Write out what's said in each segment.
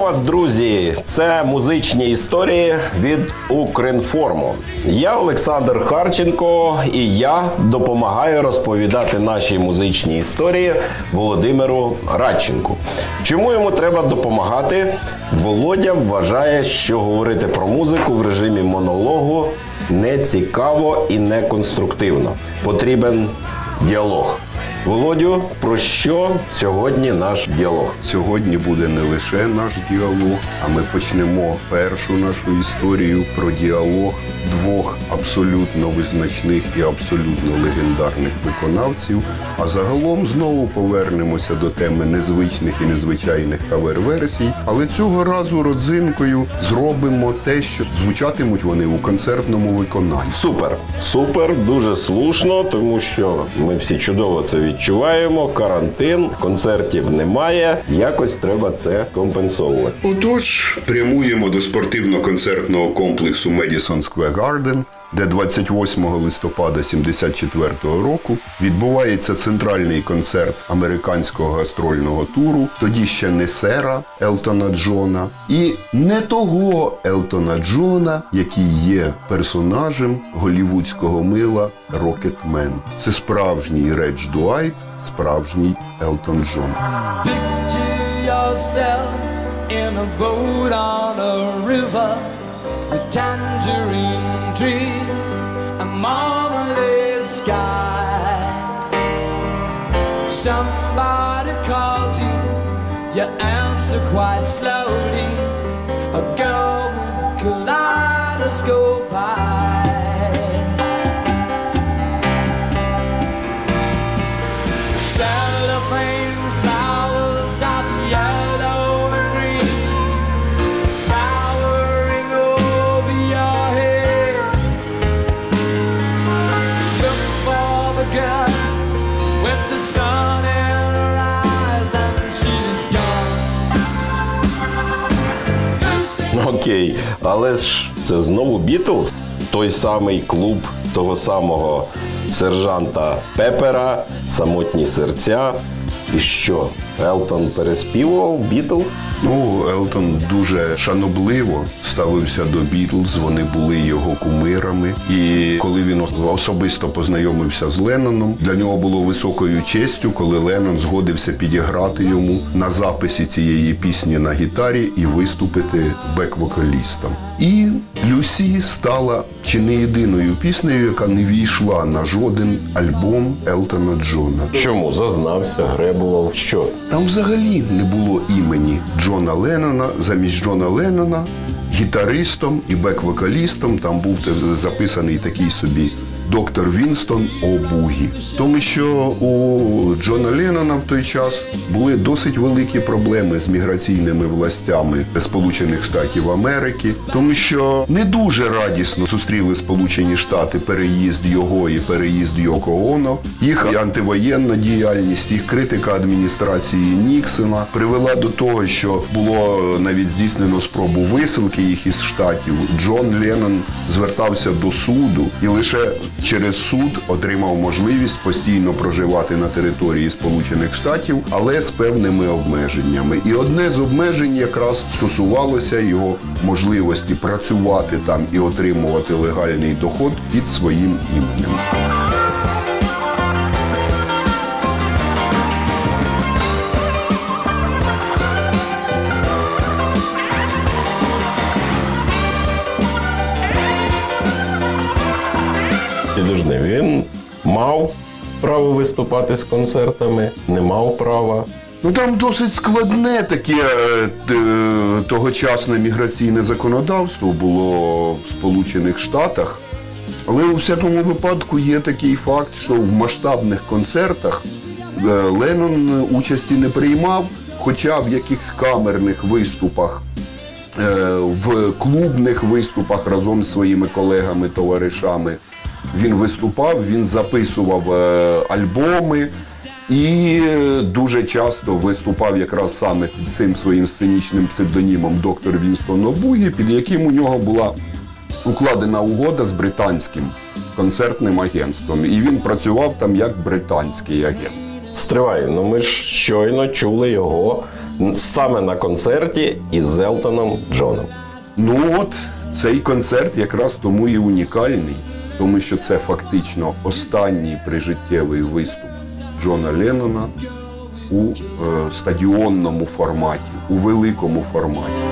Вас, друзі! Це музичні історії від Укрінформу. Я Олександр Харченко, і я допомагаю розповідати наші музичні історії Володимиру Радченку. Чому йому треба допомагати? Володя вважає, що говорити про музику в режимі монологу не цікаво і не конструктивно. Потрібен діалог. Володю, про що сьогодні наш діалог? Сьогодні буде не лише наш діалог, а ми почнемо першу нашу історію про діалог двох абсолютно визначних і абсолютно легендарних виконавців. А загалом знову повернемося до теми незвичних і незвичайних кавер-версій. Але цього разу родзинкою зробимо те, що звучатимуть вони у концертному виконанні. Супер, супер, дуже слушно, тому що ми всі чудово це відчуваємо. Карантин, концертів немає. Якось треба це компенсовувати. Отож, прямуємо до спортивно-концертного комплексу Madison Square Garden, де 28 листопада 74-го року відбувається центральний концерт американського гастрольного туру, тоді ще не сера Елтона Джона, і не того Елтона Джона, який є персонажем голівудського мила Рокетмен. Це справжній Редж Дуайт, справжній Елтон Джон. In a boat on a river with tangerine trees and marmalade skies. Somebody calls you, you answer quite slowly. A girl with kaleidoscope eyes. Але ж це знову Бітлз, той самий клуб того самого сержанта Пепера, самотні серця. І що? Елтон переспівував Бітлз? Ну, Елтон дуже шанобливо ставився до Бітлз. Вони були його кумирами. І коли він особисто познайомився з Ленноном, для нього було високою честю, коли Леннон згодився підіграти йому на записі цієї пісні на гітарі і виступити бек-вокалістом. І Люсі стала чи не єдиною піснею, яка не війшла на жоден альбом Елтона Джона. Чому зазнався, гребував? Що? Там взагалі не було імені Джона Леннона. Замість Джона Леннона гітаристом і бек-вокалістом там був записаний такий собі доктор Вінстон Обугі. Тому що у Джона Леннона в той час були досить великі проблеми з міграційними властями Сполучених Штатів Америки, тому що не дуже радісно зустріли Сполучені Штати переїзд його і переїзд Йоко Оно. Їх антивоєнна діяльність, їх критика адміністрації Ніксона привела до того, що було навіть здійснено спробу висилки їх із штатів. Джон Леннон звертався до суду і лише через суд отримав можливість постійно проживати на території Сполучених Штатів, але з певними обмеженнями. І одне з обмежень якраз стосувалося його можливості працювати там і отримувати легальний доход під своїм іменем. Він мав право виступати з концертами, не мав права. Ну там досить складне таке е, тогочасне міграційне законодавство було в Сполучених Штатах. Але у всякому випадку є такий факт, що в масштабних концертах е, Леннон участі не приймав, хоча в якихось камерних виступах, е, в клубних виступах разом з своїми колегами, товаришами він виступав, він записував е, альбоми. І е, дуже часто виступав якраз саме під цим своїм сценічним псевдонімом доктор Вінстон Обугі, під яким у нього була укладена угода з британським концертним агентством. І він працював там як британський агент. Стривай, ну ми ж щойно чули його саме на концерті із Елтоном Джоном. Ну от цей концерт якраз тому і унікальний, тому що це фактично останній прижиттєвий виступ Джона Леннона у е, стадіонному форматі, у великому форматі.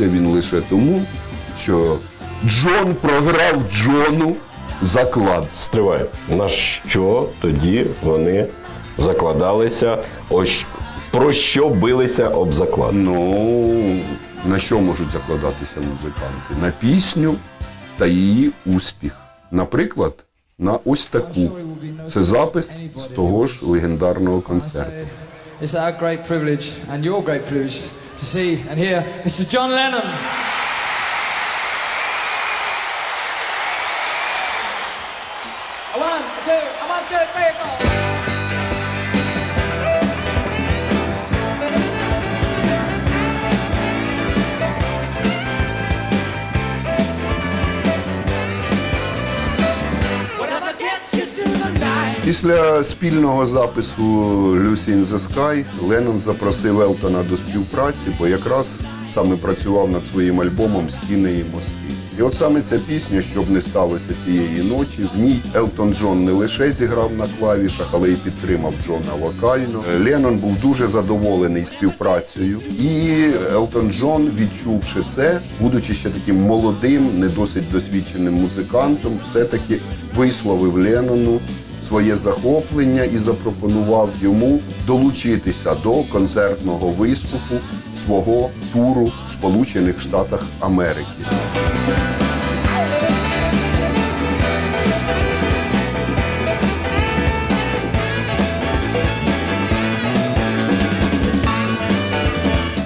І він лише тому, що Джон програв Джону заклад. Стривай, на що тоді вони закладалися? Ось про що билися об заклад? Ну, на що можуть закладатися музиканти? На пісню та її успіх. Наприклад, на ось таку. Це запис з того ж легендарного концерту. It's our great privilege and your great privilege to see and hear Mr. John Lennon. Після спільного запису Lucy in the Sky Леннон запросив Елтона до співпраці, бо якраз саме працював над своїм альбомом Стіни і мости. І от саме ця пісня, щоб не сталося цієї ночі, в ній Елтон Джон не лише зіграв на клавішах, але й підтримав Джона вокально. Леннон був дуже задоволений співпрацею, і Елтон Джон, відчувши це, будучи ще таким молодим, не досить досвідченим музикантом, все-таки висловив Леннону своє захоплення і запропонував йому долучитися до концертного виступу свого туру в Сполучених Штатах Америки.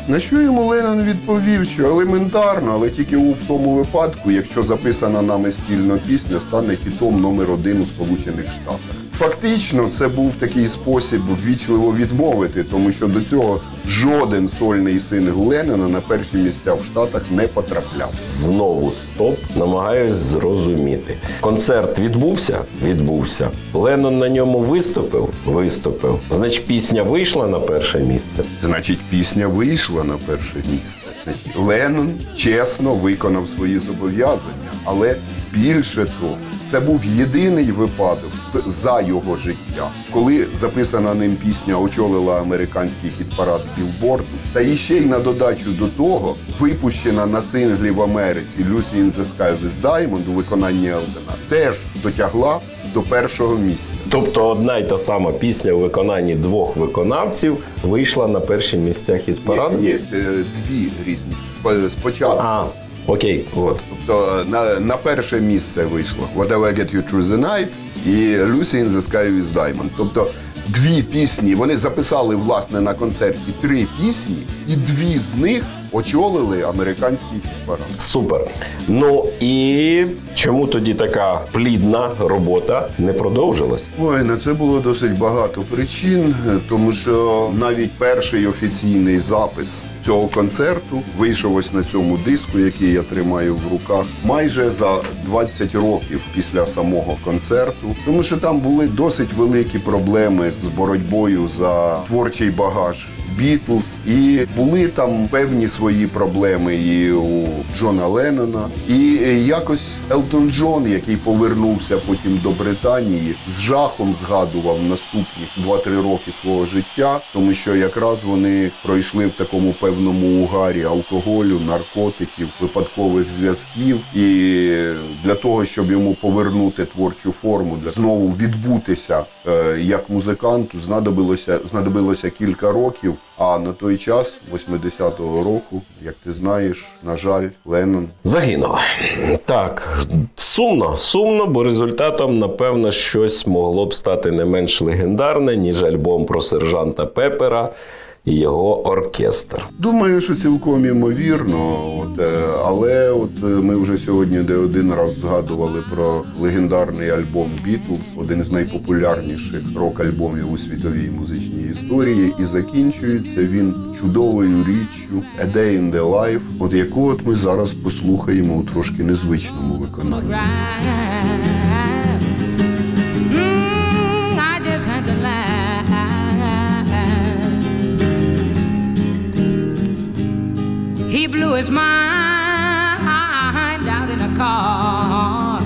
На що йому Леннон відповів, що елементарно, але тільки у тому випадку, якщо записана нами спільно пісня стане хітом номер один у Сполучених Штатах. Фактично, це був такий спосіб ввічливо відмовити, тому що до цього жоден сольний сингл Леннона на перші місця в Штатах не потрапляв. Знову стоп, намагаюсь зрозуміти. Концерт відбувся? Відбувся. Леннон на ньому виступив? Виступив. Значить, пісня вийшла на перше місце. Значить, пісня вийшла на перше місце. Значить, Леннон чесно виконав свої зобов'язання, але більше того, це був єдиний випадок за його життя, коли записана ним пісня очолила американський хіт-парад Білборду. Та іще й на додачу до того, випущена на синглі в Америці Lucy in the Sky with Diamond у виконанні Елдена теж дотягла до першого місця. Тобто одна й та сама пісня у виконанні двох виконавців вийшла на перші місця хіт-параду? Ні, е, дві різні. Спо- Спочатку А, окей. От, тобто на, на перше місце вийшло Whatever Get You Through the Night і Lucy in the Sky with Diamond. Тобто дві пісні, вони записали власне на концерті три пісні, і дві з них очолили американський хіт-парад. Супер. Ну і чому тоді така плідна робота не продовжилась? Ой, на це було досить багато причин, тому що навіть перший офіційний запис цього концерту вийшов ось на цьому диску, який я тримаю в руках, майже за 20 років після самого концерту, тому що там були досить великі проблеми з боротьбою за творчий багаж. Бітлз, і були там певні свої проблеми і у Джона Леннона, і якось Елтон Джон, який повернувся потім до Британії, з жахом згадував наступні 2-3 роки свого життя, тому що якраз вони пройшли в такому певному угарі алкоголю, наркотиків, випадкових зв'язків. І для того, щоб йому повернути творчу форму, для знову відбутися е, як музиканту, знадобилося знадобилося кілька років. А на той час, 80-го року, як ти знаєш, на жаль, Леннон Загинув. Так, сумно, сумно, бо результатом, напевно, щось могло б стати не менш легендарне, ніж альбом про сержанта Пепера, і його оркестр. Думаю, що цілком імовірно. От, е, але от е, ми вже сьогодні не один раз згадували про легендарний альбом Бітлз, один з найпопулярніших рок-альбомів у світовій музичній історії, і закінчується він чудовою річчю «A Day in the Life», от яку от ми зараз послухаємо у трошки незвичному виконанні. He blew his mind out in a car.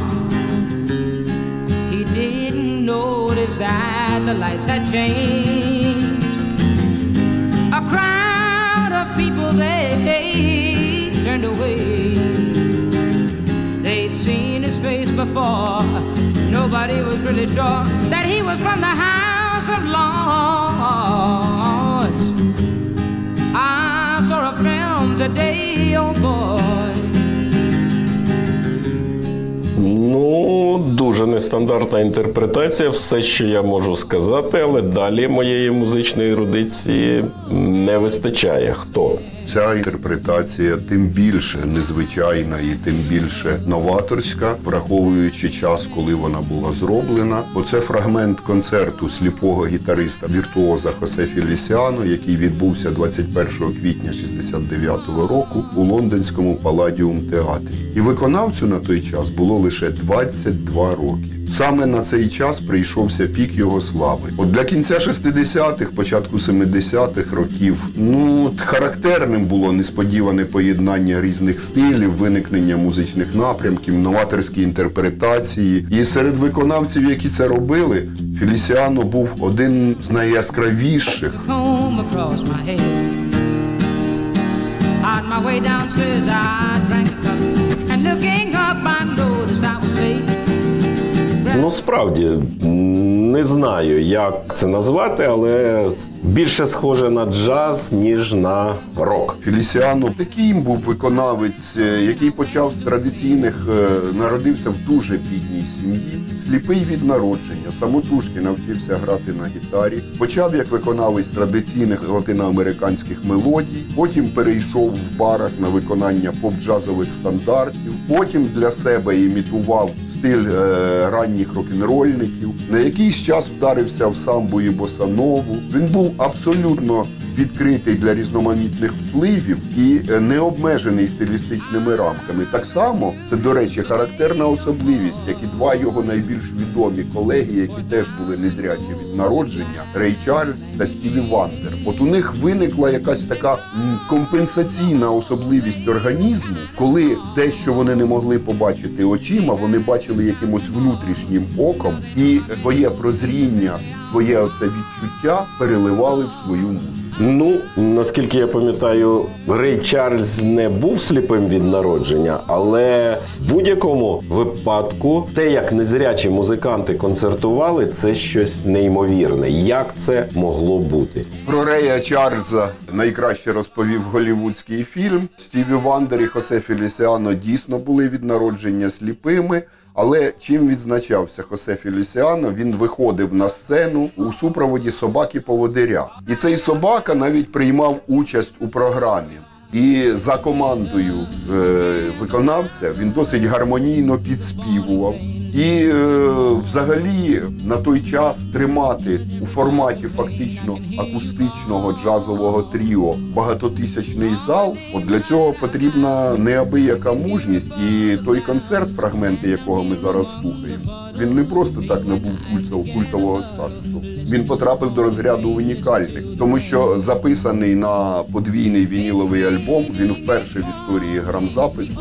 He didn't notice that the lights had changed. A crowd of people they turned away. They'd seen his face before. Nobody was really sure that he was from the House of Lords. Today, oh boy. Ну, дуже нестандартна інтерпретація, все, що я можу сказати, але далі моєї музичної ерудиції не вистачає. Хто? Ця інтерпретація тим більше незвичайна і тим більше новаторська, враховуючи час, коли вона була зроблена. Бо це фрагмент концерту сліпого гітариста віртуоза Хосе Філісіано, який відбувся 21 квітня 69-го року у лондонському Паладіум театрі. І виконавцю на той час було лише 22 роки. Саме на цей час прийшовся пік його слави. От для кінця 60-х, початку 70-х років, ну характерним було несподіване поєднання різних стилів, виникнення музичних напрямків, новаторські інтерпретації. І серед виконавців, які це робили, Фелісіано був один з найяскравіших. my way downstairs, I drank a cup, Ну, справді, не знаю, як це назвати, але більше схоже на джаз, ніж на рок. Фелісіано таким був виконавець, е, який почав з традиційних, е, народився в дуже бідній сім'ї, сліпий від народження, самотужки навчився грати на гітарі. Почав як виконавець традиційних латиноамериканських мелодій, потім перейшов в барах на виконання поп-джазових стандартів. Потім для себе імітував стиль е, ранніх рок-н-рольників. На якийсь час вдарився в самбо і босанову. Він був абсолютно відкритий для різноманітних впливів і е, не обмежений стилістичними рамками. Так само це, до речі, характерна особливість, як і два його найбільш відомі колеги, які теж були незрячі від народження Рей Чарльз та Стіві Вандер. От у них виникла якась така компенсаційна особливість організму, коли те, що вони не могли побачити очима, вони бачили якимось внутрішнім оком і своє прозріння, своє оце відчуття переливали в свою музику. Ну, наскільки я пам'ятаю, Рей Чарльз не був сліпим від народження, але в будь-якому випадку те, як незрячі музиканти концертували, це щось неймовірне. Як це могло бути? Про Рея Чарльза найкраще розповів голівудський фільм. Стіві Вандер і Хосе Фелісіано дійсно були від народження сліпими. Але чим відзначався Хосе Філісіано, Він виходив на сцену у супроводі собаки-поводиря. І цей собака навіть приймав участь у програмі. І за командою е, виконавця він досить гармонійно підспівував. І е, взагалі на той час тримати у форматі фактично акустичного джазового тріо багатотисячний зал. От для цього потрібна неабияка мужність. І той концерт, фрагменти якого ми зараз слухаємо, він не просто так набув кульцев- культового статусу. Він потрапив до розряду унікальних, тому що записаний на подвійний вініловий альбом. Він вперше в історії грамзапису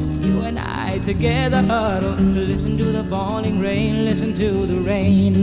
I together. Listen to the falling rain, listen to the rain.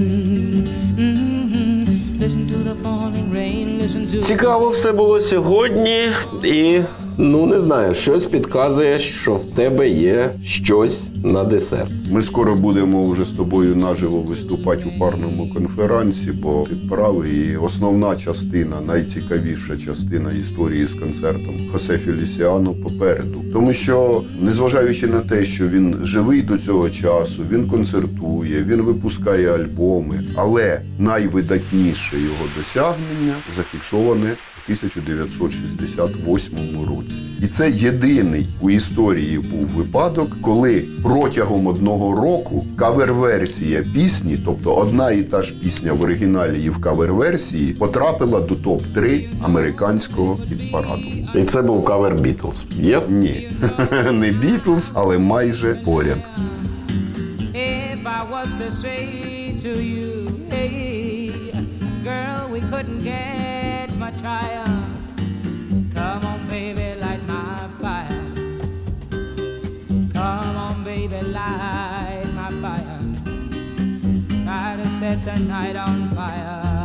Mhm. listen to the falling rain, listen to Цікаво все було сьогодні, і ну не знаю, щось підказує, що в тебе є щось на десерт. Ми скоро будемо вже з тобою наживо виступати у парному конферансі, бо ти правий. І основна частина, найцікавіша частина історії з концертом Хосе Фелісіано попереду. Тому що, незважаючи на те, що він живий до цього часу, він концертує, він випускає альбоми, але найвидатніше його досягнення зафіксоване 1968 році. І це єдиний у історії був випадок, коли протягом одного року кавер-версія пісні, тобто одна і та ж пісня в оригіналі і в кавер-версії, потрапила до топ-3 американського хіт-параду. І це був кавер Бітлз. Yes? Ні, не Бітлз, але майже поряд. If I was to say to you, hey, girl, we couldn't get set the night on fire.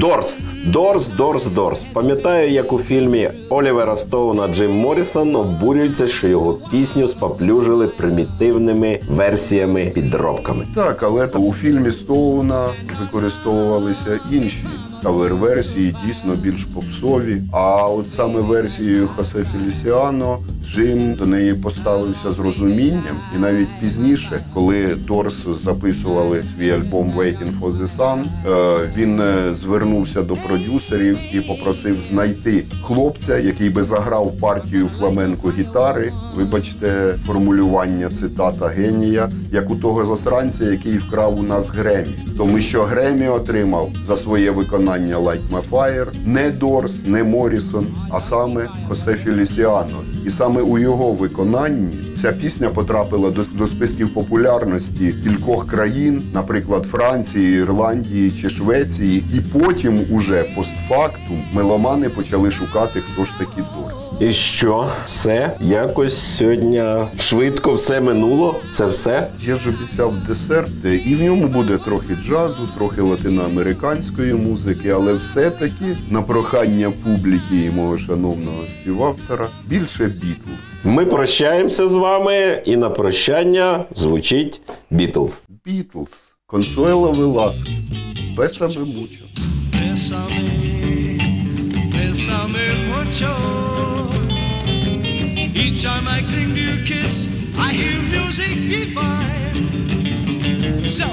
Дорс. Дорс, Дорс, Дорс. Пам'ятаю, як у фільмі Олівера Стоуна Джим Моррісон обурюється, що його пісню споплюжили примітивними версіями підробками. Так, але у фільмі Стоуна використовувалися інші кавер-версії, дійсно більш попсові. А от саме версією Хосе Фелісіано Джим до неї поставився з розумінням, і навіть пізніше, коли Дорс записували свій альбом Waiting for the Sun, е, він е, звернувся до продюсерів і попросив знайти хлопця, який би заграв партію фламенко гітари. Вибачте, формулювання цитата генія, як у того засранця, який вкрав у нас Гремі. Тому що Гремі отримав за своє виконання Light My Fire не Дорс, не Морісон, а саме Хосе Фелісіано. І саме у його виконанні ця пісня потрапила до, до списків популярності кількох країн, наприклад, Франції, Ірландії чи Швеції. І потім, уже постфактум, меломани почали шукати, хто ж такі Дорс. І що? Все? Якось сьогодні швидко все минуло. Це все? Я ж обіцяв десерт, і в ньому буде трохи джазу, трохи латиноамериканської музики, але все-таки на прохання публіки і мого шановного співавтора більше Бітлз. Ми прощаємося з вами, і на прощання звучить Бітлз. Бітлз. Консуело Веласкес. Бесаме мучо. Bésame, bésame mucho. Each time I cling to your kiss, I hear music divine. So,